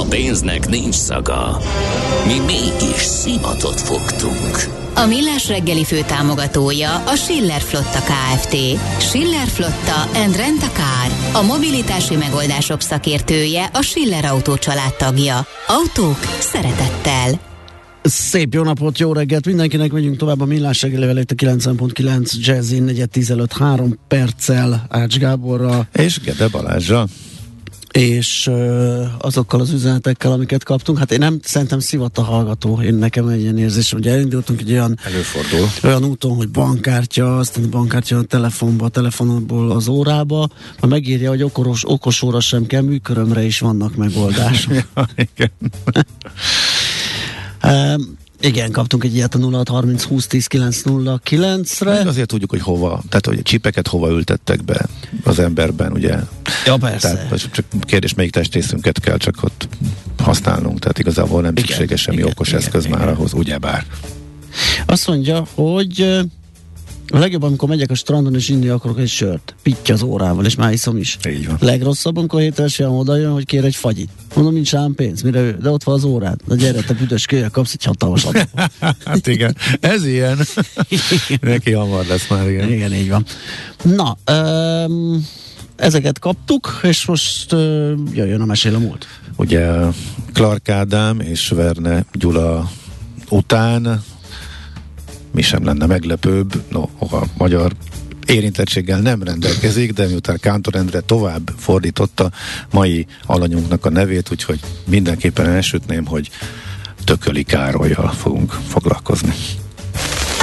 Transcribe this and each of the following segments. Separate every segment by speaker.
Speaker 1: A pénznek nincs szaga. Mi mégis szimatot fogtunk.
Speaker 2: A Millás reggeli fő támogatója a Schiller Flotta KFT. Schiller Flotta and Rent a Car. A mobilitási megoldások szakértője a Schiller Autó tagja. Autók szeretettel.
Speaker 3: Szép jó napot, jó reggelt mindenkinek, megyünk tovább a Millás reggelivel itt a 9.9 Jazzin 4 3 perccel Ács Gáborra.
Speaker 4: És Gede Balázsa
Speaker 3: és azokkal az üzenetekkel, amiket kaptunk, hát én nem szerintem szivat a hallgató, én nekem egy ilyen érzés, hogy elindultunk egy olyan,
Speaker 4: Előfordul.
Speaker 3: olyan úton, hogy bankkártya, aztán bankkártya a telefonba, a telefonból az órába, ha megírja, hogy okos, okos óra sem kell, műkörömre is vannak megoldások.
Speaker 4: ja, igen.
Speaker 3: Igen, kaptunk egy ilyet a 0630 20 10 909-re.
Speaker 4: Meg azért tudjuk, hogy hova, tehát hogy a csipeket hova ültettek be az emberben, ugye?
Speaker 3: Ja, persze.
Speaker 4: Tehát csak kérdés, melyik testrészünket kell csak ott használnunk, tehát igazából nem igen, szükséges semmi igen, okos igen, eszköz igen. már ahhoz, ugyebár.
Speaker 3: Azt mondja, hogy a legjobb, amikor megyek a strandon és inni akarok egy sört. Pitty az órával, és már iszom is.
Speaker 4: Így van.
Speaker 3: Legrosszabb, amikor hételesen oda jön, hogy kér egy fagyit. Mondom, nincs ám pénz, mire ő, de ott van az órád. Na gyere, te büdös kölyök, kapsz egy hatalmas
Speaker 4: Hát igen, ez ilyen. Neki hamar lesz már, igen.
Speaker 3: Igen, így van. Na, um, ezeket kaptuk, és most uh, jöjjön a mesél a múlt.
Speaker 4: Ugye Clark Ádám és Verne Gyula után mi sem lenne meglepőbb, no, a magyar érintettséggel nem rendelkezik, de miután Kántor Endre tovább fordította mai alanyunknak a nevét, úgyhogy mindenképpen elsütném, hogy Tököli Károlyjal fogunk foglalkozni.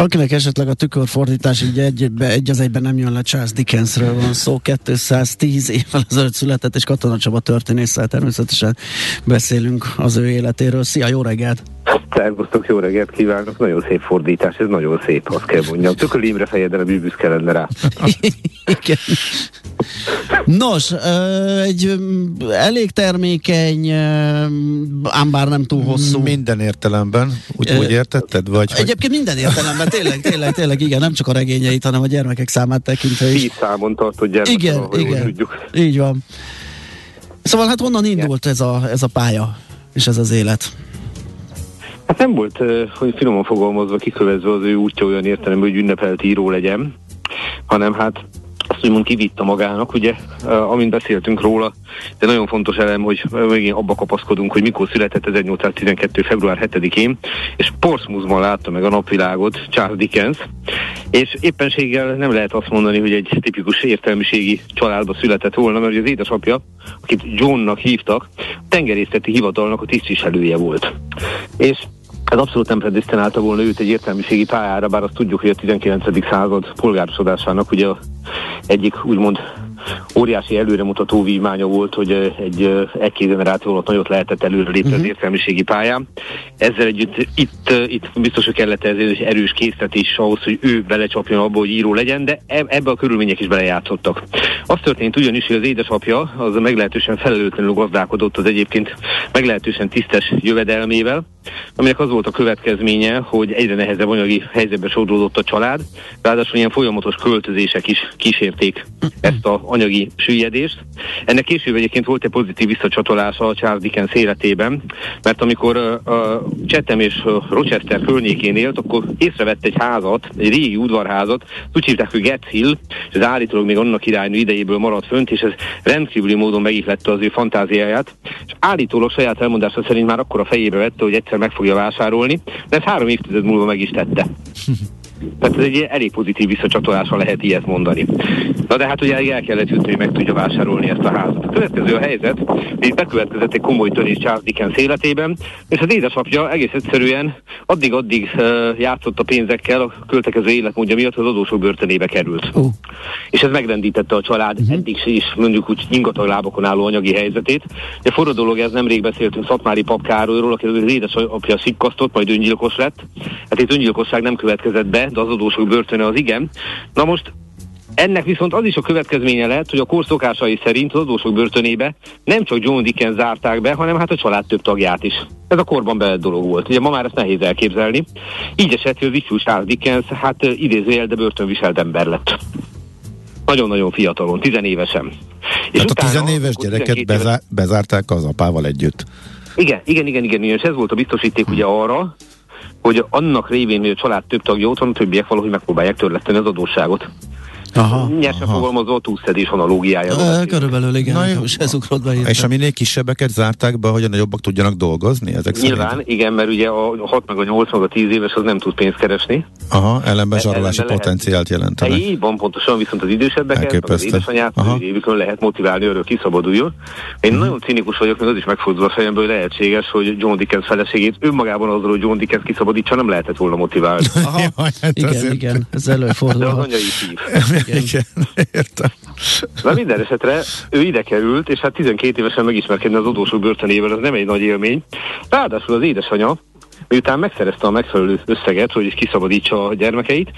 Speaker 3: Akinek esetleg a tükörfordítás így egy, egy az egyben nem jön le, Charles Dickensről van szó, 210 évvel ezelőtt született, és Katona Csaba történésszel természetesen beszélünk az ő életéről. Szia, jó reggelt!
Speaker 5: Szervusztok, jó reggelt kívánok! Nagyon szép fordítás, ez nagyon szép, azt kell mondjam. Tököl Imre fejedre büszke lenne rá.
Speaker 3: Igen. Nos, egy elég termékeny, ám bár nem túl hosszú.
Speaker 4: Minden értelemben, úgy, úgy értetted? Vagy,
Speaker 3: Egyébként minden értelemben, tényleg, tényleg, tényleg, igen, nem csak a regényeit, hanem a gyermekek számát tekintve is.
Speaker 5: Tíz számon tartott gyermek,
Speaker 3: igen, igen, tudjuk. így van. Szóval hát honnan indult ez a, ez a pálya, és ez az élet?
Speaker 5: Hát nem volt, hogy finoman fogalmazva kikövezve az ő útja olyan értelemben, hogy ünnepelt író legyen, hanem hát azt úgymond kivitta magának, ugye, amint beszéltünk róla, de nagyon fontos elem, hogy megint abba kapaszkodunk, hogy mikor született 1812. február 7-én, és Portsmouthban látta meg a napvilágot Charles Dickens, és éppenséggel nem lehet azt mondani, hogy egy tipikus értelmiségi családba született volna, mert az édesapja, akit Johnnak hívtak, tengerészeti hivatalnak a tisztviselője volt. És ez abszolút nem predisztinálta volna őt egy értelmiségi pályára, bár azt tudjuk, hogy a 19. század polgárosodásának ugye egyik úgymond óriási előremutató vívmánya volt, hogy egy egy generáció alatt nagyot lehetett előrelépni uh-huh. az mhm. értelmiségi pályán. Ezzel együtt itt, itt biztos, hogy kellett ez egy erős készítés ahhoz, hogy ő belecsapjon abba, hogy író legyen, de e, ebbe a körülmények is belejátszottak. Az történt ugyanis, hogy az édesapja az meglehetősen felelőtlenül gazdálkodott az egyébként meglehetősen tisztes jövedelmével, aminek az volt a következménye, hogy egyre nehezebb anyagi helyzetbe sodródott a család, ráadásul ilyen folyamatos költözések is kísérték ezt a anyagi süllyedést. Ennek később egyébként volt egy pozitív visszacsatolása a Charles Dickens életében, mert amikor uh, Chatham és Rochester környékén élt, akkor észrevett egy házat, egy régi udvarházat, úgy hívták, hogy Getz Hill, és ez állítólag még annak irányú idejéből maradt fönt, és ez rendkívüli módon megihlette az ő fantáziáját, és állítólag saját elmondása szerint már akkor a fejébe vette, hogy egyszer meg fogja vásárolni, de ez három évtized múlva meg is tette. Tehát ez egy elég pozitív visszacsatolása lehet ilyet mondani. Na de hát ugye el kellett jutni, hogy meg tudja vásárolni ezt a házat. A következő a helyzet, hogy bekövetkezett egy komoly törés Charles Dickens életében, és az édesapja egész egyszerűen addig-addig játszott a pénzekkel a költekező életmódja miatt, hogy az adósok börtönébe került. Uh. És ez megrendítette a család uh-huh. eddig is mondjuk úgy ingatag lábokon álló anyagi helyzetét. A forró dolog, ez nemrég beszéltünk Szatmári Pap Károlyról, aki az édesapja szikkasztott, majd öngyilkos lett. Hát itt öngyilkosság nem következett be, de az adósok börtöne az igen. Na most ennek viszont az is a következménye lehet, hogy a kor szokásai szerint az adósok börtönébe nem csak John Dickens zárták be, hanem hát a család több tagját is. Ez a korban bele dolog volt. Ugye ma már ezt nehéz elképzelni. Így esett, hogy az ifjú Charles Dickens, hát idézőjel, de börtönviselt ember lett. Nagyon-nagyon fiatalon, tizenévesen.
Speaker 4: És hát a tizenéves gyereket bezá- bezárták az apával együtt.
Speaker 5: Igen, igen, igen, igen, és ez volt a biztosíték ugye arra, hogy annak révén, hogy a család több tagja ott többiek valahogy megpróbálják törleszteni az adósságot. Aha, Nyersen aha. fogalmazva a túlszedés analógiája.
Speaker 3: E, körülbelül igen, Na, jó. ez ugrott be.
Speaker 4: És a minél kisebbeket zárták be, hogy a nagyobbak tudjanak dolgozni? Ezek
Speaker 5: Nyilván, szerint? igen, mert ugye a 6 meg a 8 meg a 10 éves az nem tud pénzt keresni.
Speaker 4: Aha, ellenben zsarolási potenciált jelentene.
Speaker 5: Így van, pontosan, viszont az idősebbeket, az édesanyát, az évükön lehet motiválni, örök kiszabaduljon. Én uh-huh. nagyon cinikus vagyok, mert az is megfordul a fejemből, hogy lehetséges, hogy John Dickens feleségét önmagában azzal, hogy John Dickens kiszabadítsa, nem lehetett volna motiválni.
Speaker 3: Aha, Jaj, hát igen, azért... igen, ez előfordul. De az
Speaker 5: anyai szív. igen. Értem. Na minden esetre ő ide került, és hát 12 évesen megismerkedni az adósok börtönével, az nem egy nagy élmény. Ráadásul az édesanyja, miután megszerezte a megfelelő összeget, hogy kiszabadítsa a gyermekeit,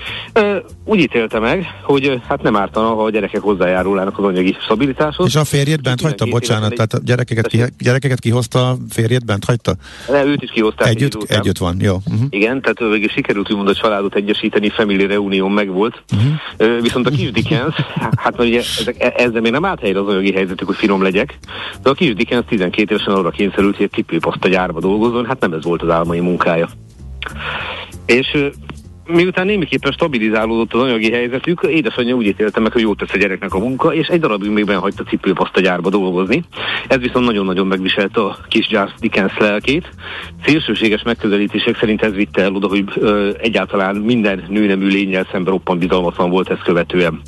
Speaker 5: úgy ítélte meg, hogy hát nem ártana, ha a gyerekek hozzájárulnának az anyagi stabilitáshoz.
Speaker 4: És a férjét bent hagyta, bocsánat, tehát a gyerekeket, ki, gyerekeket kihozta, a férjét bent hagyta?
Speaker 5: Ne, őt is kihozták.
Speaker 4: Együtt, együtt van, jó. Uh-huh.
Speaker 5: Igen, tehát végül sikerült úgymond a családot egyesíteni, Family Reunion megvolt. Uh-huh. Viszont a kis Dickens, hát ugye ezek, e- ezzel még nem állt helyre az anyagi helyzetük, hogy finom legyek, de a kis Dickens 12 évesen arra kényszerült, hogy egy cipőpaszta gyárba dolgozzon, hát nem ez volt az álmai munkája. És miután némiképpen stabilizálódott az anyagi helyzetük, édesanyja úgy ítélte meg, hogy jót tesz a gyereknek a munka, és egy darabig még benhagyta cipőpaszta gyárba dolgozni. Ez viszont nagyon-nagyon megviselte a kis Charles Dickens lelkét. Szélsőséges megközelítések szerint ez vitte el oda, hogy ö, egyáltalán minden nőnemű lényel szemben roppant bizalmatlan volt ezt követően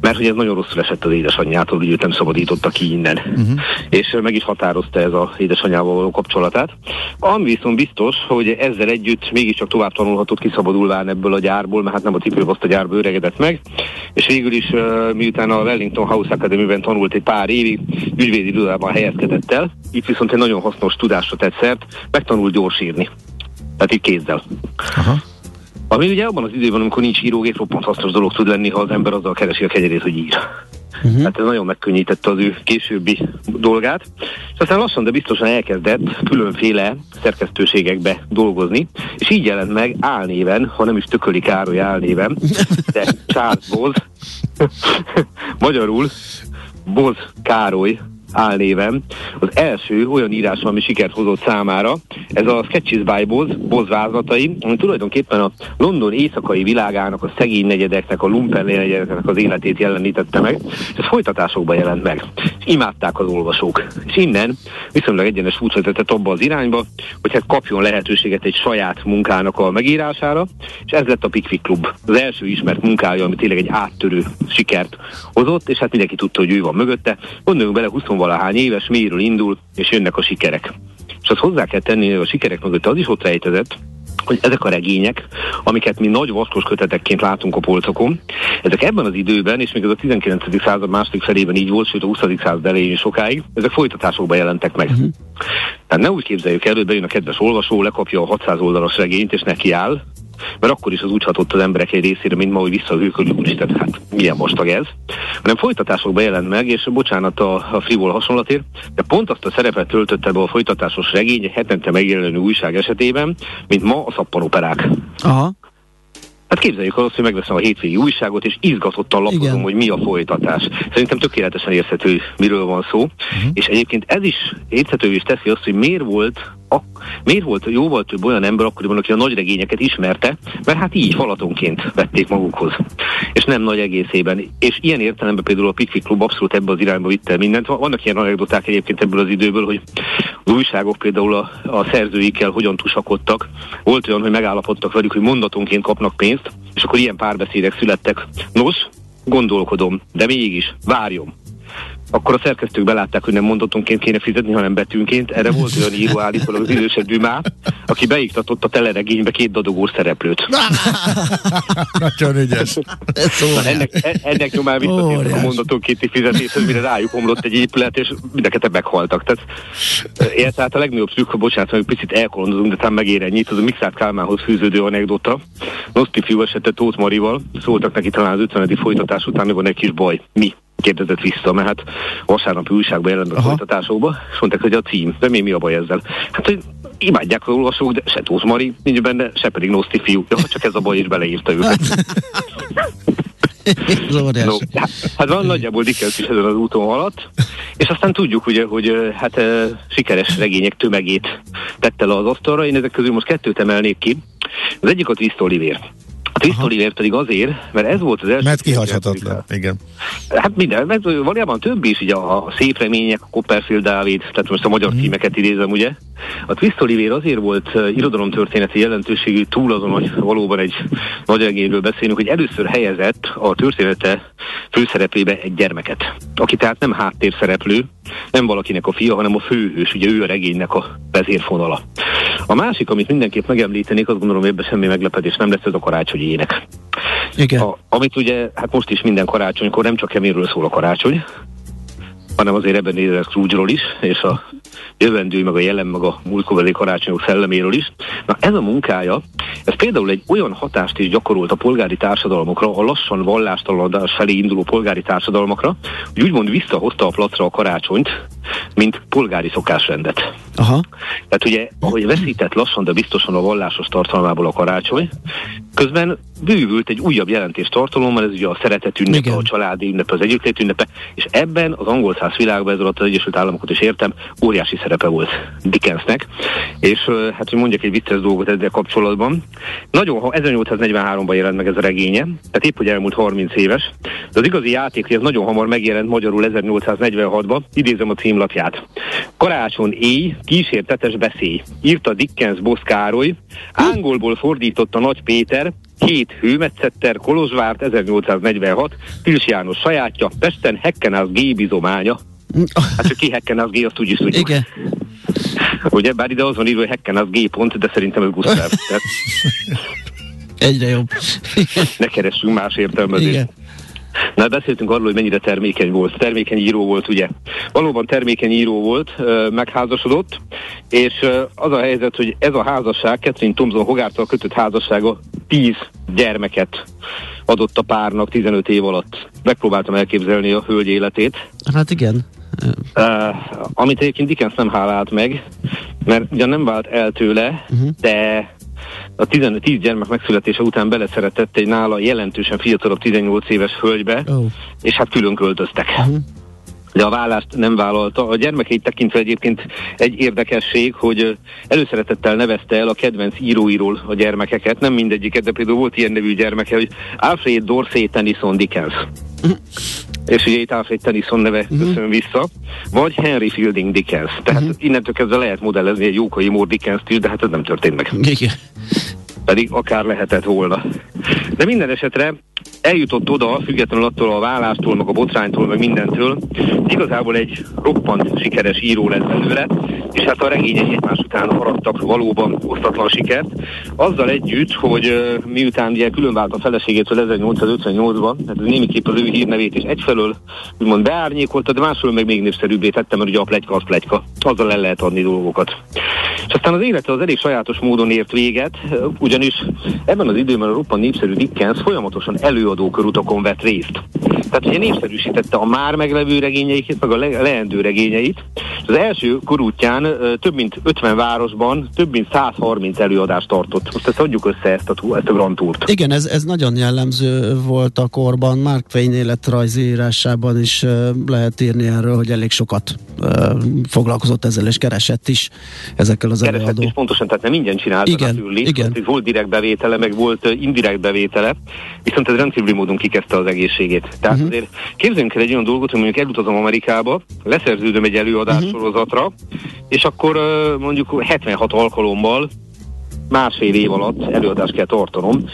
Speaker 5: mert hogy ez nagyon rosszul esett az édesanyjától, hogy őt nem szabadította ki innen. Uh-huh. És meg is határozta ez az édesanyjával való kapcsolatát. Ami viszont biztos, hogy ezzel együtt mégiscsak tovább tanulhatott kiszabadulván ebből a gyárból, mert hát nem a cipőbaszt a gyárba öregedett meg, és végül is miután a Wellington House Academy-ben tanult egy pár évig, ügyvédi irodában helyezkedett el, itt viszont egy nagyon hasznos tudásra tett szert, megtanult gyorsírni. Tehát így kézzel. Aha. Ami ugye abban az időben, amikor nincs írógép, roppant hasznos dolog tud lenni, ha az ember azzal keresi a kegyerét, hogy ír. Uh-huh. Hát ez nagyon megkönnyítette az ő későbbi dolgát. És aztán lassan, de biztosan elkezdett különféle szerkesztőségekbe dolgozni, és így jelent meg álnéven, ha nem is Tököli Károly álnéven, de Charles Boz, magyarul Boz Károly álnéven. Az első olyan írás, ami sikert hozott számára, ez a Sketches by Boz, Boz vázlatai, ami tulajdonképpen a London éjszakai világának, a szegény negyedeknek, a lumpen negyedeknek az életét jelenítette meg, ez folytatásokban jelent meg. És imádták az olvasók. És innen viszonylag egyenes út vezetett abba az irányba, hogy hát kapjon lehetőséget egy saját munkának a megírására, és ez lett a Pickwick Club. Az első ismert munkája, ami tényleg egy áttörő sikert hozott, és hát mindenki tudta, hogy ő van mögötte. Gondoljunk bele, 20 valahány éves, miről indul, és jönnek a sikerek. És azt hozzá kell tenni, hogy a sikerek mögött az is ott rejtezett, hogy ezek a regények, amiket mi nagy vaskos kötetekként látunk a polcokon, ezek ebben az időben, és még az a 19. század második felében így volt, sőt a 20. század elején sokáig, ezek folytatásokban jelentek meg. Uh-huh. Tehát ne úgy képzeljük el, hogy bejön a kedves olvasó, lekapja a 600 oldalas regényt, és neki áll, mert akkor is az úgy hatott az emberek egy részére, mint ma, hogy visszahőkölő, úristen, hát milyen mostag ez, hanem folytatásokban jelent meg, és bocsánat a, a frivol hasonlatért, de pont azt a szerepet töltötte be a folytatásos regény hetente megjelenő újság esetében, mint ma a szappanoperák. Aha. Hát képzeljük el azt, hogy megveszem a hétvégi újságot, és izgatottan lapozom, Igen. hogy mi a folytatás. Szerintem tökéletesen érthető, miről van szó. Uh-huh. És egyébként ez is érthető is teszi azt, hogy miért volt a, miért volt jóval több olyan ember akkoriban, aki a nagy regényeket ismerte, mert hát így falatonként vették magukhoz, és nem nagy egészében. És ilyen értelemben például a Pickwick Club abszolút ebbe az irányba vitte mindent. Vannak ilyen anekdoták egyébként ebből az időből, hogy az újságok például a, a szerzőikkel hogyan tusakodtak. Volt olyan, hogy megállapodtak velük, hogy mondatonként kapnak pénzt, és akkor ilyen párbeszédek születtek. Nos, gondolkodom, de mégis, várjon. Akkor a szerkesztők belátták, hogy nem mondatonként kéne fizetni, hanem betűnként. Erre volt olyan író állítólag az idősebb Dümá, aki beiktatott a teleregénybe két dadogós szereplőt.
Speaker 4: Nagyon ügyes.
Speaker 5: Na, ennek, e- ennek nyomán visszatértek a mondatonkénti fizetéshez, mire rájuk omlott egy épület, és mindenkete meghaltak. Tehát, e, tehát a legnagyobb szűk, ha bocsánat, hogy picit elkolondozunk, de talán megér ennyit, az a Mixát Kálmánhoz fűződő anekdota. Noszti fiú esete Tóth Marival, szóltak neki talán az 50. folytatás után, mi van egy kis baj. Mi? Kérdezett vissza, mert hát vasárnapi újságban jelent a folytatásokba, és mondták, hogy a cím, de mi, mi a baj ezzel? Hát, hogy imádják az olvasók, de se Tóth Mari nincs benne, se pedig Noszti fiú. Ja, csak ez a baj is beleírta őket. no, hát, hát van nagyjából Dickens is ezen az úton alatt, és aztán tudjuk ugye, hogy hát e, sikeres regények tömegét tette le az asztalra. Én ezek közül most kettőt emelnék ki. Az egyik a Twist Oliver. Twist Oliver pedig azért, mert ez volt az első...
Speaker 4: Mert kihagyhatatlan, igen.
Speaker 5: Hát minden, mert valójában több is, ugye a, a Szép Remények, a Copperfield Dávid, tehát most a magyar mm. címeket idézem, ugye. A Twist Oliver azért volt uh, irodalomtörténeti jelentőségű túl azon, hogy valóban egy nagy regényről beszélünk, hogy először helyezett a története főszereplébe egy gyermeket, aki tehát nem háttérszereplő, nem valakinek a fia, hanem a főhős, ugye ő a regénynek a vezérfonala. A másik, amit mindenképp megemlítenék, azt gondolom, hogy ebben semmi meglepetés nem lesz, ez a karácsonyi ének.
Speaker 3: Igen.
Speaker 5: A, amit ugye, hát most is minden karácsonykor nem csak keményről szól a karácsony, hanem azért ebben nézve Scrooge-ról is, és a jövendő, meg a jelen, meg a múltkori karácsonyok szelleméről is. Na ez a munkája, ez például egy olyan hatást is gyakorolt a polgári társadalmakra, a lassan vallástalanodás felé induló polgári társadalmakra, hogy úgymond visszahozta a placra a karácsonyt, mint polgári szokásrendet.
Speaker 3: Aha.
Speaker 5: Tehát ugye, ahogy veszített lassan, de biztosan a vallásos tartalmából a karácsony, közben bővült egy újabb jelentés tartalommal, ez ugye a szeretet ünnepe, Igen. a családi ünnepe, az együttlét ünnepe, és ebben az angol száz világban, ez alatt az Egyesült Államokat is értem, óriási szerepe volt Dickensnek, és hát, hogy mondjak egy vicces dolgot ezzel kapcsolatban, nagyon, 1843-ban jelent meg ez a regénye, tehát épp, hogy elmúlt 30 éves, de az igazi játék, ez nagyon hamar megjelent magyarul 1846-ban, idézem a címlapját. Karácsony éj, kísértetes beszély, írta Dickens Bosz Károly, angolból fordította Nagy Péter, Két hőmetszetter, Kolozsvárt, 1846, Pils János sajátja, Pesten Hekkenász G bizománya. Hát, hogy ki Hekkenász G, azt úgyis tudjuk.
Speaker 3: Igen.
Speaker 5: Ugye, bár ide azon írva, hogy Hekkenász G pont, de szerintem ez Gustav.
Speaker 3: Egyre jobb.
Speaker 5: ne keressünk más értelmezést. Igen. Na, beszéltünk arról, hogy mennyire termékeny volt. Termékeny író volt, ugye? Valóban termékeny író volt, megházasodott, és az a helyzet, hogy ez a házasság, Catherine Thompson Hogártal kötött házassága 10 gyermeket adott a párnak 15 év alatt. Megpróbáltam elképzelni a hölgy életét.
Speaker 3: Hát igen.
Speaker 5: Uh, amit egyébként Dickens nem hálált meg, mert ugye nem vált el tőle, uh-huh. de a 15, 10 gyermek megszületése után beleszeretett egy nála jelentősen fiatalabb 18 éves hölgybe, oh. és hát külön költöztek. Uh-huh de a vállást nem vállalta. A gyermekeit tekintve egyébként egy érdekesség, hogy előszeretettel nevezte el a kedvenc íróiról a gyermekeket, nem mindegyiket, de például volt ilyen nevű gyermeke, hogy Alfred Dorsey Tennyson Dickens. És ugye itt Alfred Tennyson neve uh-huh. köszön vissza, vagy Henry Fielding Dickens. Tehát uh-huh. innentől kezdve lehet modellezni egy Jókai Mór Dickens-t is, de hát ez nem történt meg.
Speaker 3: Igen.
Speaker 5: Pedig akár lehetett volna. De minden esetre eljutott oda, függetlenül attól a vállástól, meg a botránytól, meg mindentől, igazából egy roppant sikeres író lett belőle, és hát a regényei egymás után arattak valóban osztatlan sikert. Azzal együtt, hogy miután ugye különvált a feleségétől 1858-ban, tehát némiképp az ő hírnevét is egyfelől úgymond beárnyékolta, de másfelől meg még népszerűbbé tettem, mert ugye a plegyka az plegyka, azzal el lehet adni dolgokat. És aztán az élete az elég sajátos módon ért véget, ugyanis ebben az időben a roppant népszerű Dickens folyamatosan előadó körutakon vett részt. Tehát ugye népszerűsítette a már meglevő regényeit, meg a le- leendő regényeit. Az első korútján több mint 50 városban több mint 130 előadást tartott. Most ezt adjuk össze ezt a, ezt a Grand Tourt.
Speaker 3: Igen, ez, ez nagyon jellemző volt a korban. Mark Twain életrajzi írásában is lehet írni erről, hogy elég sokat foglalkozott ezzel, és keresett is ezekkel az keresett előadó.
Speaker 5: is pontosan, tehát nem ingyen csinálta
Speaker 3: igen, a igen.
Speaker 5: Volt direkt bevétele, meg volt indirekt bevétele, viszont ez rendkívüli módon kikezdte az egészségét. Tehát uh-huh. azért képzeljünk el egy olyan dolgot, hogy mondjuk elutazom Amerikába, leszerződöm egy előadás uh-huh. sorozatra, és akkor mondjuk 76 alkalommal másfél év alatt előadást kell tartanom,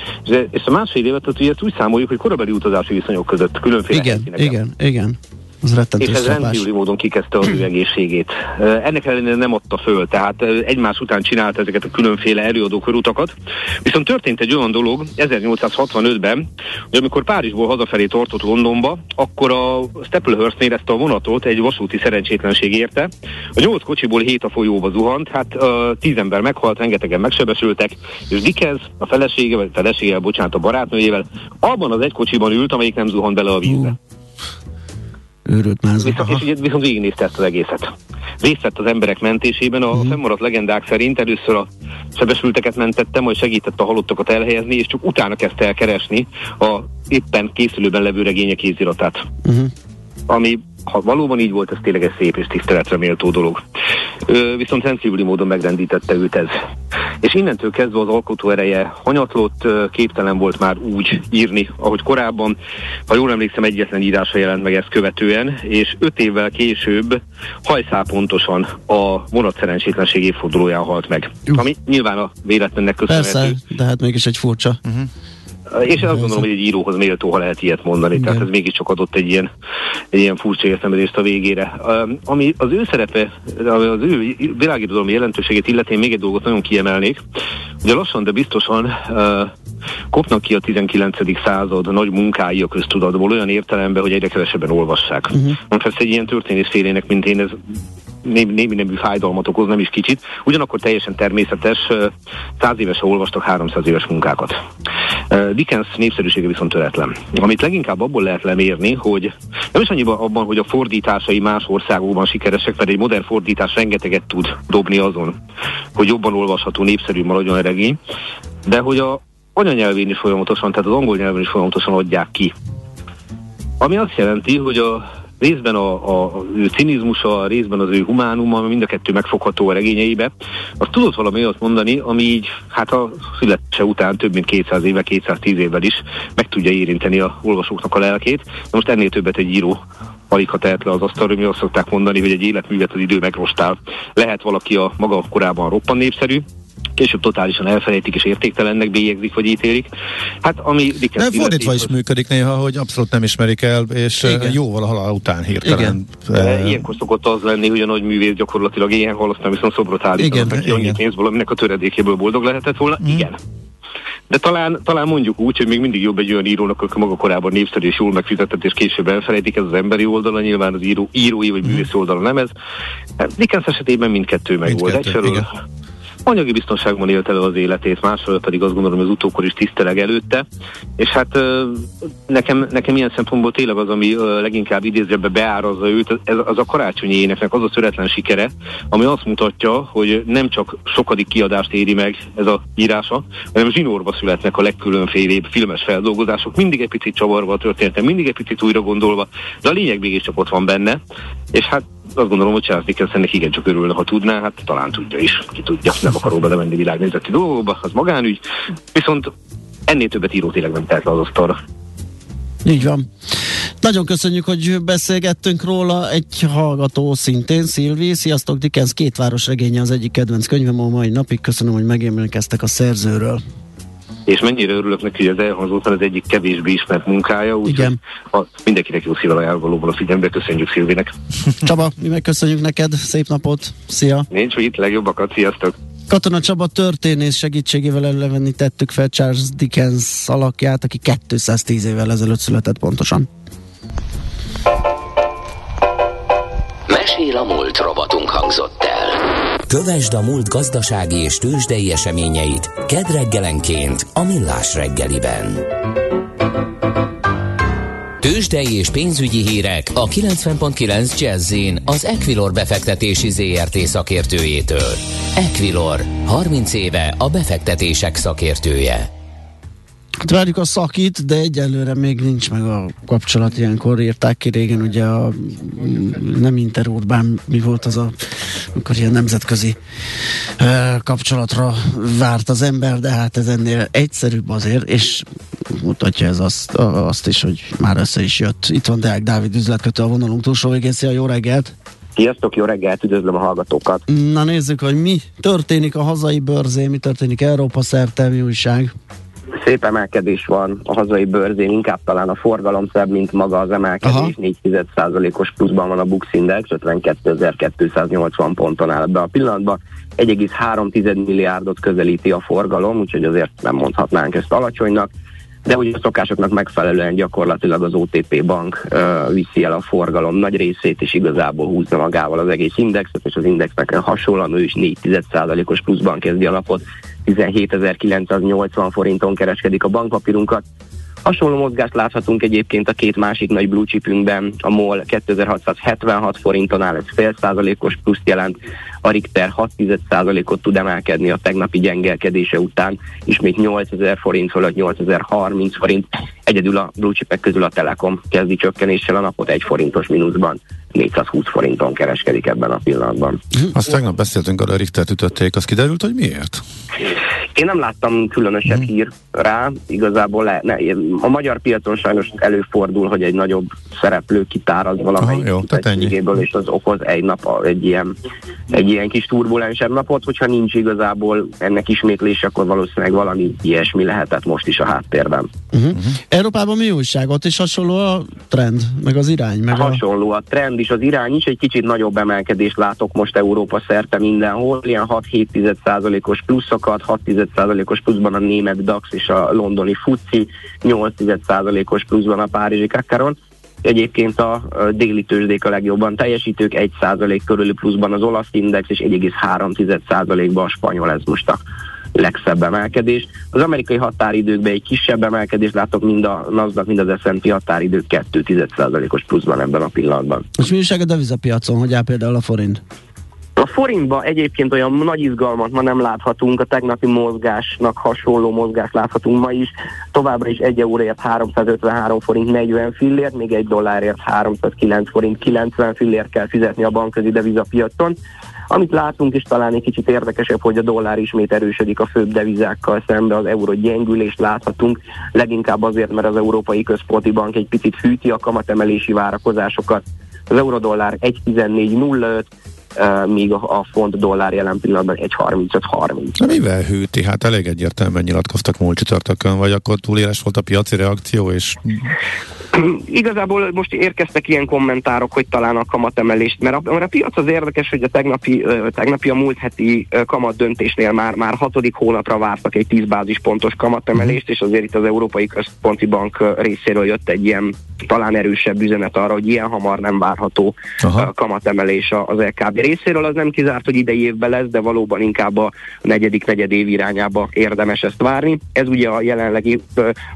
Speaker 5: és a másfél évet ugye úgy számoljuk, hogy korabeli utazási viszonyok között különféle
Speaker 3: Igen, igen, igen.
Speaker 5: Ez és ez rendkívüli módon kikezdte az ő egészségét. Ennek ellenére nem adta föl, tehát egymás után csinált ezeket a különféle előadó körutakat. Viszont történt egy olyan dolog 1865-ben, hogy amikor Párizsból hazafelé tartott Londonba, akkor a Staplehurst érezte a vonatot, egy vasúti szerencsétlenség érte. A nyolc kocsiból hét a folyóba zuhant, hát uh, tíz ember meghalt, rengetegen megsebesültek, és Dickens a felesége, vagy felesége, bocsánat, a barátnőjével abban az egy kocsiban ült, amelyik nem zuhant bele a vízbe.
Speaker 3: Őrült mázba.
Speaker 5: Viszont, és viszont végignézte ezt az egészet. Részt vett az emberek mentésében. A uh-huh. fennmaradt legendák szerint először a sebesülteket mentette, majd segített a halottakat elhelyezni, és csak utána kezdte el keresni a éppen készülőben levő regények kéziratát. Uh-huh. Ami ha valóban így volt, ez tényleg egy szép és tiszteletre méltó dolog. Ö, viszont rendkívüli módon megrendítette őt ez. És innentől kezdve az alkotó ereje hanyatlott, képtelen volt már úgy írni, ahogy korábban. Ha jól emlékszem, egyetlen írása jelent meg ezt követően, és öt évvel később hajszál pontosan a vonat szerencsétlenség évfordulóján halt meg. Ami nyilván a véletlennek köszönhető.
Speaker 3: Persze, de hát mégis egy furcsa. Uh-huh.
Speaker 5: És én azt gondolom, hogy egy íróhoz méltó, ha lehet ilyet mondani. Igen. Tehát ez mégiscsak adott egy ilyen, egy ilyen furcsa értelmezést a végére. Ami az ő szerepe, az ő világirodalmi jelentőségét illetén még egy dolgot nagyon kiemelnék. Ugye lassan, de biztosan kopnak ki a 19. század nagy munkái a köztudatból olyan értelemben, hogy egyre kevesebben olvassák. Uh-huh. Most ezt egy ilyen történész félének, mint én, ez némi, némi nemű fájdalmat okoz, nem is kicsit. Ugyanakkor teljesen természetes, száz éves olvastak 300 éves munkákat. Dickens népszerűsége viszont töretlen. Amit leginkább abból lehet lemérni, hogy nem is annyiban abban, hogy a fordításai más országokban sikeresek, mert egy modern fordítás rengeteget tud dobni azon, hogy jobban olvasható, népszerű maradjon a regény, de hogy a anyanyelvén is folyamatosan, tehát az angol nyelven is folyamatosan adják ki. Ami azt jelenti, hogy a részben a, a, a ő cinizmusa, részben az ő humánuma, mind a kettő megfogható a regényeibe, az tudott valami olyat mondani, ami így, hát a születése után több mint 200 éve, 210 évvel is meg tudja érinteni a olvasóknak a lelkét. De most ennél többet egy író alig ha tehet le az asztalra, mi azt szokták mondani, hogy egy életművet az idő megrostál. Lehet valaki a maga korában roppan népszerű, később totálisan elfelejtik és értéktelennek bélyegzik vagy ítélik. Hát ami
Speaker 4: Nem fordítva is működik néha, hogy abszolút nem ismerik el, és Igen. jóval a halál után hirtelen.
Speaker 5: Igen. Ilyenkor szokott az lenni, hogy a nagy művész gyakorlatilag éhen halasztán viszont szobrot állítanak ki annyi pénzből, aminek a töredékéből boldog lehetett volna. Mm. Igen. De talán, talán mondjuk úgy, hogy még mindig jobb egy olyan írónak, aki maga korábban népszerű és jól megfizetett, és később elfelejtik, ez az emberi oldala, nyilván az író, írói vagy művész oldala nem ez. Hát Dickens esetében mindkettő meg volt. Egyfelől anyagi biztonságban élt el az életét, másfelől pedig azt gondolom, hogy az utókor is tiszteleg előtte, és hát nekem, nekem ilyen szempontból tényleg az, ami leginkább idézőbe beárazza őt, ez az a karácsonyi éneknek az a szöretlen sikere, ami azt mutatja, hogy nem csak sokadik kiadást éri meg ez a írása, hanem zsinórba születnek a legkülönfélébb filmes feldolgozások, mindig egy picit csavarva a történetem, mindig egy picit újra gondolva, de a lényeg mégiscsak ott van benne, és hát azt gondolom, hogy Charles Dickens ennek igencsak örülne, ha tudná, hát talán tudja is, ki tudja, nem akarok belemenni világnézeti dolgokba, az magánügy, viszont ennél többet író tényleg nem le az asztalra.
Speaker 3: Így van. Nagyon köszönjük, hogy beszélgettünk róla. Egy hallgató szintén, Szilvi. Sziasztok, Dickens két város regénye az egyik kedvenc könyvem a mai napig. Köszönöm, hogy megémelkeztek a szerzőről
Speaker 5: és mennyire örülök neki, hogy az elhangzottan az egyik kevésbé ismert munkája, úgyhogy mindenkinek jó szívvel ajánl valóban a figyelmbe, köszönjük Szilvinek.
Speaker 3: Csaba, mi megköszönjük neked, szép napot, szia!
Speaker 5: Nincs mit, legjobbakat, sziasztok!
Speaker 3: Katona Csaba történész segítségével elővenni tettük fel Charles Dickens alakját, aki 210 évvel ezelőtt született pontosan.
Speaker 1: Mesél a múlt robotunk hangzott el. Kövesd a múlt gazdasági és tőzsdei eseményeit kedd reggelenként a Millás reggeliben. Tőzsdei és pénzügyi hírek a 90.9 jazz az Equilor befektetési ZRT szakértőjétől. Equilor, 30 éve a befektetések szakértője.
Speaker 3: Hát várjuk a szakit, de egyelőre még nincs meg a kapcsolat. Ilyenkor írták ki régen, ugye a nem interurbán mi volt az a, amikor ilyen nemzetközi e, kapcsolatra várt az ember, de hát ez ennél egyszerűbb azért, és mutatja ez azt, azt is, hogy már össze is jött. Itt van Deák Dávid üzletkötő a vonalunk túlsó végén. Szia, jó reggelt!
Speaker 6: Sziasztok, jó reggelt, üdvözlöm a hallgatókat!
Speaker 3: Na nézzük, hogy mi történik a hazai bőrzén, mi történik Európa szerte, mi újság?
Speaker 6: Szép emelkedés van a hazai bőrzén, inkább talán a forgalom szebb, mint maga az emelkedés. 4,1%-os pluszban van a Bux Index, 52.280 ponton áll be a pillanatban. 1,3 milliárdot közelíti a forgalom, úgyhogy azért nem mondhatnánk ezt alacsonynak de ugye a szokásoknak megfelelően gyakorlatilag az OTP bank uh, viszi el a forgalom nagy részét, és igazából húzza magával az egész indexet, és az indexnek hasonlóan ő is 4,1%-os pluszban kezdi a napot, 17.980 forinton kereskedik a bankpapírunkat, Hasonló mozgást láthatunk egyébként a két másik nagy blue chipünkben, a MOL 2676 forinton áll, ez fél százalékos pluszt jelent, a Richter 6 százalékot tud emelkedni a tegnapi gyengelkedése után, ismét 8000 forint fölött 8030 forint, egyedül a blue chipek közül a Telekom kezdi csökkenéssel a napot egy forintos mínuszban. 420 forinton kereskedik ebben a pillanatban.
Speaker 4: Azt tegnap beszéltünk, arra Richtert ütötték, az kiderült, hogy miért?
Speaker 6: Én nem láttam különösebb hmm. hír rá, igazából le, ne, a magyar piacon sajnos előfordul, hogy egy nagyobb szereplő kitáraz valamelyik cégéből, és az okoz egy nap egy ilyen, egy ilyen kis turbulensebb napot, hogyha nincs igazából ennek ismétlése, akkor valószínűleg valami ilyesmi lehetett most is a háttérben.
Speaker 3: Uh-huh. Uh-huh. Európában mi újság? Ott is hasonló a trend, meg az irány? Meg
Speaker 6: hasonló a trend is, az irány is, egy kicsit nagyobb emelkedést látok most Európa szerte mindenhol, ilyen 6-7%-os pluszokat, 6 os pluszban a német DAX és a londoni FUCI, 8%-os pluszban a párizsi Kakaron. Egyébként a déli tőzsdék a legjobban teljesítők, 1% körüli pluszban az olasz index, és 1,3%-ban a spanyol, ez most a legszebb emelkedés. Az amerikai határidőkben egy kisebb emelkedés látok, mind a NASDAQ, mind az S&P határidők 2,1%-os pluszban ebben a pillanatban.
Speaker 3: És mi újság a devizapiacon, hogy áll például a forint?
Speaker 6: A forintban egyébként olyan nagy izgalmat ma nem láthatunk, a tegnapi mozgásnak hasonló mozgást láthatunk ma is. Továbbra is egy euróért 353 forint 40 fillért, még egy dollárért 309 forint 90 fillért kell fizetni a bankközi devizapiacon. Amit látunk, és talán egy kicsit érdekesebb, hogy a dollár ismét erősödik a főbb devizákkal szembe, az euró gyengülést láthatunk, leginkább azért, mert az Európai Központi Bank egy picit hűti a kamatemelési várakozásokat. Az eurodollár 1.14.05, míg a font dollár jelen pillanatban 1.35.30.
Speaker 4: Mivel hűti? Hát elég egyértelműen nyilatkoztak múlt csütörtökön, vagy akkor túlélés volt a piaci reakció, és
Speaker 6: Igazából most érkeztek ilyen kommentárok, hogy talán a kamatemelést, mert a, mert a piac az érdekes, hogy a tegnapi, tegnapi a múlt heti kamat döntésnél már, már hatodik hónapra vártak egy 10 bázispontos kamatemelést, és azért itt az Európai Központi Bank részéről jött egy ilyen talán erősebb üzenet arra, hogy ilyen hamar nem várható Aha. kamatemelés az LKB részéről. Az nem kizárt, hogy idei évben lesz, de valóban inkább a negyedik negyed év irányába érdemes ezt várni. Ez ugye a jelenlegi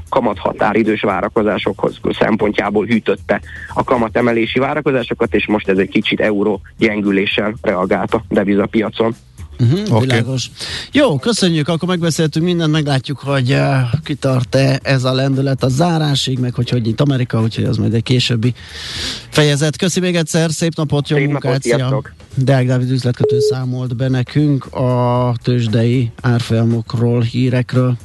Speaker 6: kamathatáridős várakozásokhoz szempontjából hűtötte a kamatemelési várakozásokat, és most ez egy kicsit euró gyengüléssel reagált a devizapiacon.
Speaker 3: Uh-huh, okay. Világos. Jó, köszönjük, akkor megbeszéltünk mindent, meglátjuk, hogy uh, kitart-e ez a lendület a zárásig, meg hogy hogy nyit Amerika, úgyhogy az majd egy későbbi fejezet. Köszi még egyszer, szép napot, jó szép munkát, szia! Deák Dávid üzletkötő számolt be nekünk a tőzsdei árfolyamokról, hírekről.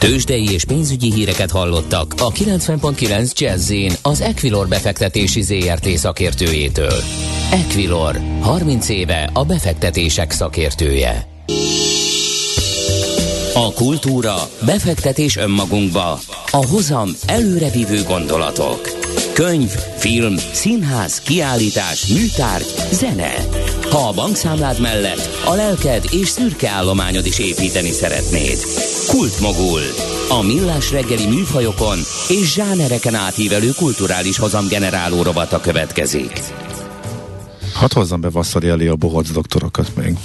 Speaker 1: Tőzsdei és pénzügyi híreket hallottak a 90.9 jazz az Equilor befektetési ZRT szakértőjétől. Equilor, 30 éve a befektetések szakértője. A kultúra, befektetés önmagunkba, a hozam előrevívő gondolatok. Könyv, film, színház, kiállítás, műtárgy, zene. Ha a bankszámlád mellett a lelked és szürke állományod is építeni szeretnéd. Kultmogul. A millás reggeli műfajokon és zsánereken átívelő kulturális hozamgeneráló rovata következik.
Speaker 4: Hadd hozzam be Vasszari elé a bohóc doktorokat még.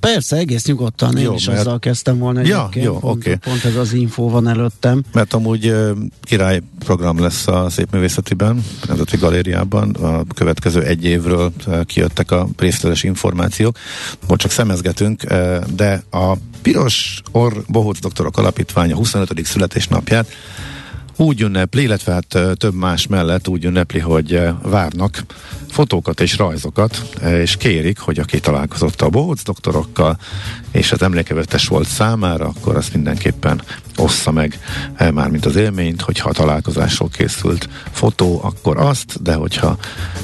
Speaker 3: Persze, egész nyugodtan, én jó, is mert... azzal kezdtem volna
Speaker 4: ja, jó,
Speaker 3: pont,
Speaker 4: okay.
Speaker 3: pont ez az info van előttem.
Speaker 4: Mert amúgy uh, király program lesz a Szépművészetiben, Nemzeti Galériában, a következő egy évről uh, kijöttek a részletes információk. Most csak szemezgetünk, uh, de a Piros Orr Bohóc Doktorok Alapítványa 25. születésnapját úgy ünnepli, illetve hát több más mellett úgy ünnepli, hogy várnak fotókat és rajzokat, és kérik, hogy aki találkozott a bohóc doktorokkal, és az emlékevetes volt számára, akkor azt mindenképpen ossza meg már mint az élményt, hogyha a találkozásról készült fotó, akkor azt, de hogyha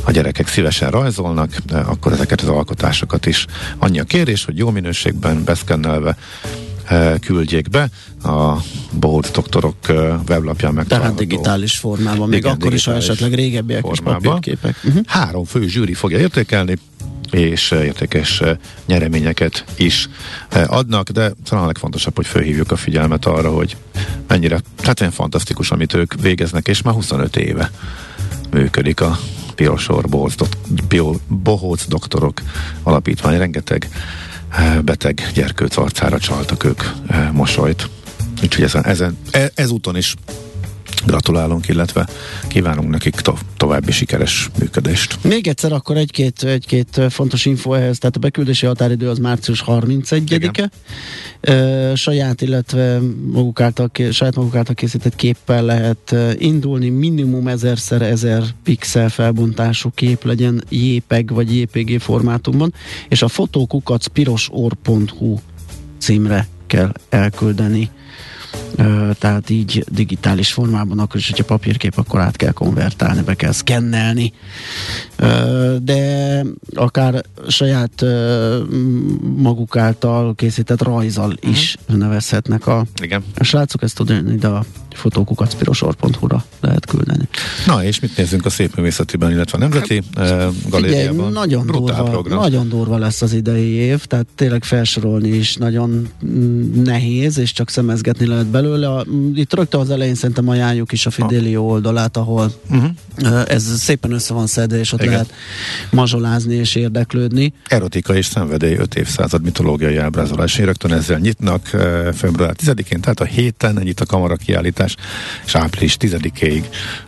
Speaker 4: a gyerekek szívesen rajzolnak, akkor ezeket az alkotásokat is. Annyi a kérés, hogy jó minőségben beszkennelve küldjék be. A Bohóc doktorok weblapján meg.
Speaker 3: Tehát digitális formában, még Igen, akkor is, ha esetleg régebbiek formában. is papírképek. Uh-huh.
Speaker 4: Három fő zsűri fogja értékelni, és értékes nyereményeket is adnak, de talán a legfontosabb, hogy felhívjuk a figyelmet arra, hogy mennyire, tehát olyan fantasztikus, amit ők végeznek, és már 25 éve működik a Pirosor Bohóc doktorok alapítvány. Rengeteg beteg gyerkőc arcára csaltak ők mosolyt. Úgyhogy ezen, ezen, e, ezúton is gratulálunk, illetve kívánunk nekik to- további sikeres működést.
Speaker 3: Még egyszer akkor egy-két, egy-két fontos info ehhez, tehát a beküldési határidő az március 31-e. E, saját, illetve maguk által, saját maguk által készített képpel lehet indulni, minimum 1000 1000 pixel felbontású kép legyen JPEG vagy JPG formátumban, és a fotókukac pirosorhu címre kell elküldeni tehát így digitális formában, akkor is, hogyha papírkép, akkor át kell konvertálni, be kell szkennelni. De akár saját maguk által készített rajzal is uh-huh. nevezhetnek a,
Speaker 4: Igen.
Speaker 3: a srácok, ezt tudni, de a fotókukacpirosor.hu-ra lehet küldeni.
Speaker 4: Na, és mit nézzünk a szép művészetiben, illetve a Nemzeti hát, Galériában?
Speaker 3: Figyelj, nagyon, durva, nagyon durva lesz az idei év, tehát tényleg felsorolni is nagyon mm, nehéz, és csak szemezgetni lehet belőle. A, itt rögtön az elején szerintem ajánljuk is a Fidelio oldalát, ahol uh-huh. ez szépen össze van szedve, és ott Igen. lehet mazsolázni és érdeklődni.
Speaker 4: Erotika és szenvedély 5 évszázad mitológiai ábrázolás. Rögtön ezzel nyitnak február 10-én, tehát a héten nyit a kamara kiállítás, és április 10-ig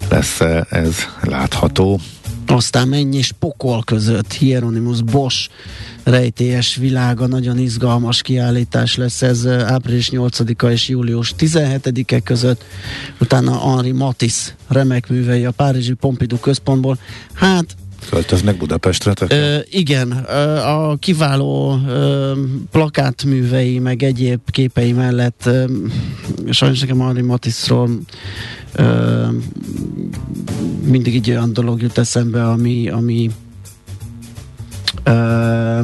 Speaker 4: lesz ez látható.
Speaker 3: Aztán mennyi és pokol között Hieronymus Bosch rejtélyes világa, nagyon izgalmas kiállítás lesz ez április 8-a és július 17-e között. Utána Henri Matisse remek művei a Párizsi Pompidou központból. Hát
Speaker 4: Költöznek Budapestre?
Speaker 3: Ö, igen, a kiváló ö, plakátművei, meg egyéb képei mellett ö, sajnos nekem Henri Matisse-ról ö, mindig egy olyan dolog jut eszembe, ami, ami ö,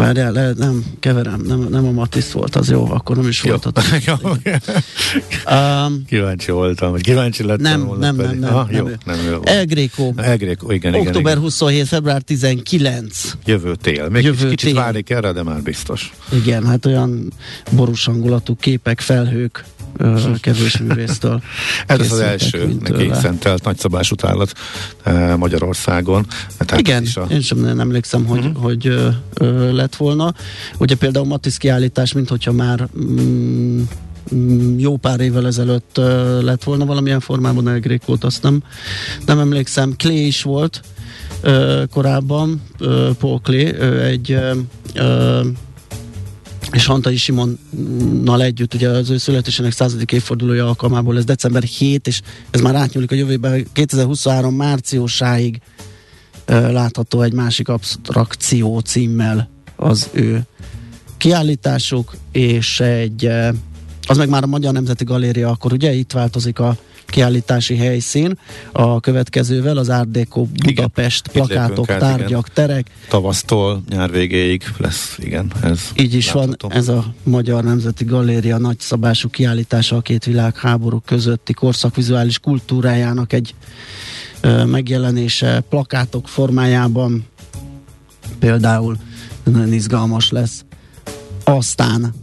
Speaker 3: Várjál, le, nem, keverem, nem, nem a Matisz volt, az jó, akkor nem is volt ott.
Speaker 4: um, kíváncsi voltam, vagy kíváncsi lettem
Speaker 3: nem, volna nem, nem, nem, ah,
Speaker 4: jó, nem, nem jó.
Speaker 3: El Greco.
Speaker 4: El Greco, igen,
Speaker 3: Október
Speaker 4: igen,
Speaker 3: 27, február 19.
Speaker 4: Jövő tél. Még Jövő kicsit tél. várni erre, de már biztos.
Speaker 3: Igen, hát olyan borús hangulatú képek, felhők, kevés művésztől.
Speaker 4: Ez az, első neki szentelt nagyszabású tálat Magyarországon.
Speaker 3: Tehát Igen, a... én sem nem emlékszem, hogy, uh-huh. hogy ö, ö, lett volna. Ugye például Matisz kiállítás, mint hogyha már mm, mm jó pár évvel ezelőtt uh, lett volna valamilyen formában El Grékót, azt nem, nem emlékszem. Clay is volt uh, korábban, uh, Paul Clay, uh, egy uh, és Hantai Simonnal együtt, ugye az ő születésének századik évfordulója alkalmából ez december 7, és ez már átnyúlik a jövőben 2023 márciusáig uh, látható egy másik abstrakció címmel az ő kiállításuk, és egy uh, az meg már a Magyar Nemzeti Galéria, akkor ugye itt változik a kiállítási helyszín a következővel, az Deco Budapest, igen, plakátok, át, tárgyak, igen. terek.
Speaker 4: Tavasztól nyár végéig lesz, igen, ez
Speaker 3: Így is látható. van, ez a Magyar Nemzeti Galéria nagyszabású kiállítása a két világháború közötti korszak vizuális kultúrájának egy ö, megjelenése plakátok formájában például nagyon izgalmas lesz. Aztán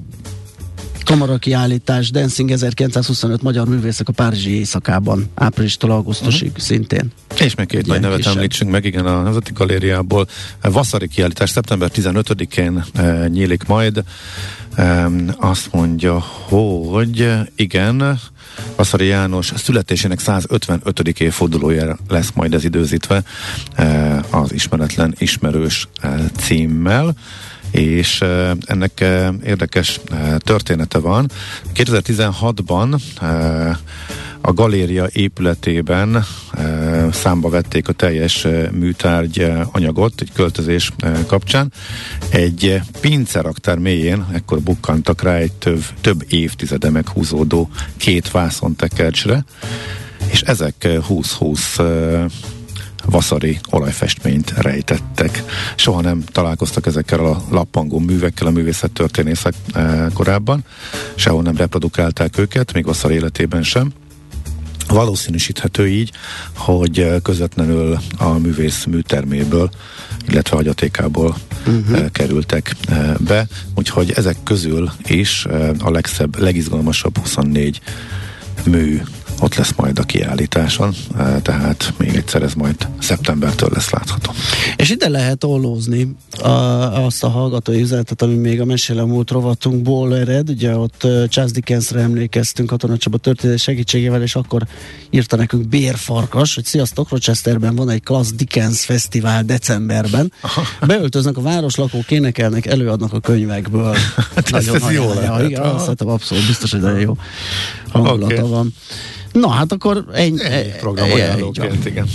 Speaker 3: kamarakiállítás Dancing 1925 magyar művészek a Párizsi éjszakában, áprilistól augusztusig uh-huh. szintén.
Speaker 4: És még két nagy nevet említsünk meg, igen, a Nemzeti Galériából. Vaszari kiállítás szeptember 15-én e, nyílik majd. E, azt mondja, hogy igen, Vaszari János születésének 155. évfordulója lesz majd ez időzítve e, az ismeretlen ismerős e, címmel és ennek érdekes története van. 2016-ban a galéria épületében számba vették a teljes műtárgy anyagot egy költözés kapcsán. Egy pinceraktár mélyén ekkor bukkantak rá egy több, több évtizede meghúzódó két vászontekercsre, és ezek 20-20 vaszari olajfestményt rejtettek. Soha nem találkoztak ezekkel a lappangó művekkel a művészettörténészek korábban, sehol nem reprodukálták őket, még vasszar életében sem. Valószínűsíthető így, hogy közvetlenül a művész műterméből, illetve hagyatékából uh-huh. kerültek be, úgyhogy ezek közül is a legszebb, legizgalmasabb 24 mű ott lesz majd a kiállításon, e, tehát még egyszer ez majd szeptembertől lesz látható.
Speaker 3: És ide lehet ollózni a, azt a hallgatói üzenetet, ami még a Meséle múlt rovatunkból ered, ugye ott uh, Charles Dickensre emlékeztünk Katona Csaba történet segítségével, és akkor írta nekünk Bérfarkas, hogy sziasztok, Rochesterben van egy Class Dickens fesztivál decemberben. Beöltöznek a városlakók, énekelnek, előadnak a könyvekből.
Speaker 4: hát ez, ez jó lehet.
Speaker 3: Igen, azt abszolút biztos, hogy nagyon jó hangulata okay. van. Na hát akkor ennyi.
Speaker 4: Ennyi program ajánlóként, igen.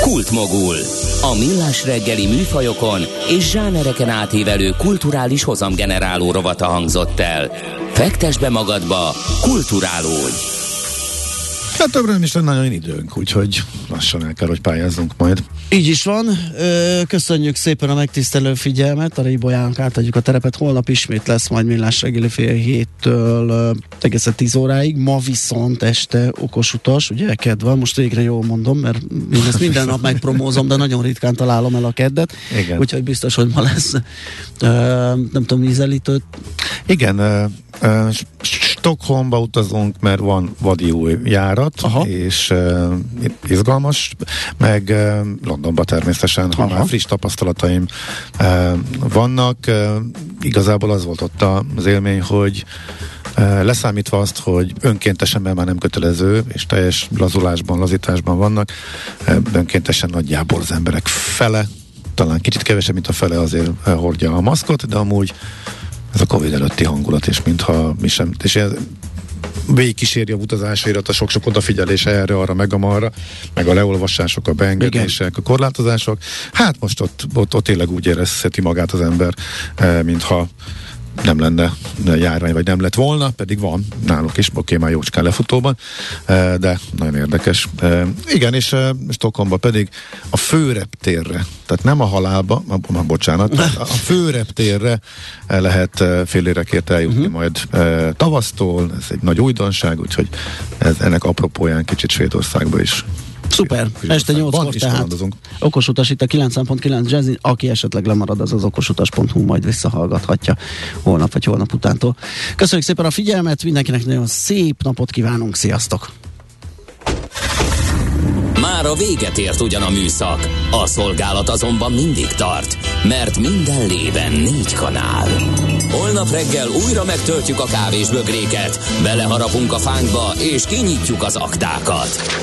Speaker 1: Kultmogul. A millás reggeli műfajokon és zsánereken átívelő kulturális hozamgeneráló rovata hangzott el. Fektes be magadba, kulturálódj!
Speaker 4: Hát többre nem is lenne nagyon időnk, úgyhogy lassan el kell, hogy pályázzunk majd.
Speaker 3: Így is van. Köszönjük szépen a megtisztelő figyelmet. A Ribolyánk átadjuk a terepet. Holnap ismét lesz majd millás reggeli fél héttől egészen 10 óráig. Ma viszont este okos utas, ugye kedd van, most végre jól mondom, mert én ezt minden nap megpromózom, de nagyon ritkán találom el a keddet. Igen. Úgyhogy biztos, hogy ma lesz nem tudom, ízelítőt.
Speaker 4: Igen, Stockholmba utazunk, mert van vadi új járat, Aha. és uh, izgalmas, meg uh, Londonba természetesen, ha már friss tapasztalataim uh, vannak. Uh, igazából az volt ott az élmény, hogy leszámítva azt, hogy önkéntesen, mert már nem kötelező, és teljes lazulásban, lazításban vannak, önkéntesen nagyjából az emberek fele, talán kicsit kevesebb, mint a fele azért hordja a maszkot, de amúgy ez a Covid előtti hangulat, és mintha mi sem, és ez végigkíséri a utazásairat, a sok-sok odafigyelés erre, arra, meg amarra, meg a leolvasások, a beengedések, Igen. a korlátozások. Hát most ott, ott, ott tényleg úgy érezheti magát az ember, eh, mintha nem lenne járvány, vagy nem lett volna, pedig van náluk is, oké, már jócskán lefutóban, eh, de nagyon érdekes. Eh, igen, és eh, Stockholmba pedig a főreptérre, tehát nem a halálba, ma, bocsánat, a főreptérre lehet fél érekért eljutni uh-huh. majd tavasztól, ez egy nagy újdonság, úgyhogy ez, ennek apropóján kicsit Svédországba is
Speaker 3: Szuper, este 8-kor tehát okos utas itt a 9.9 Jazzy, aki esetleg lemarad, az az okosutas.hu majd visszahallgathatja holnap vagy holnap utántól. Köszönjük szépen a figyelmet, mindenkinek nagyon szép napot kívánunk, sziasztok!
Speaker 1: Már a véget ért ugyan a műszak, a szolgálat azonban mindig tart, mert minden lében négy kanál. Holnap reggel újra megtöltjük a kávés bögréket, beleharapunk a fánkba és kinyitjuk az aktákat.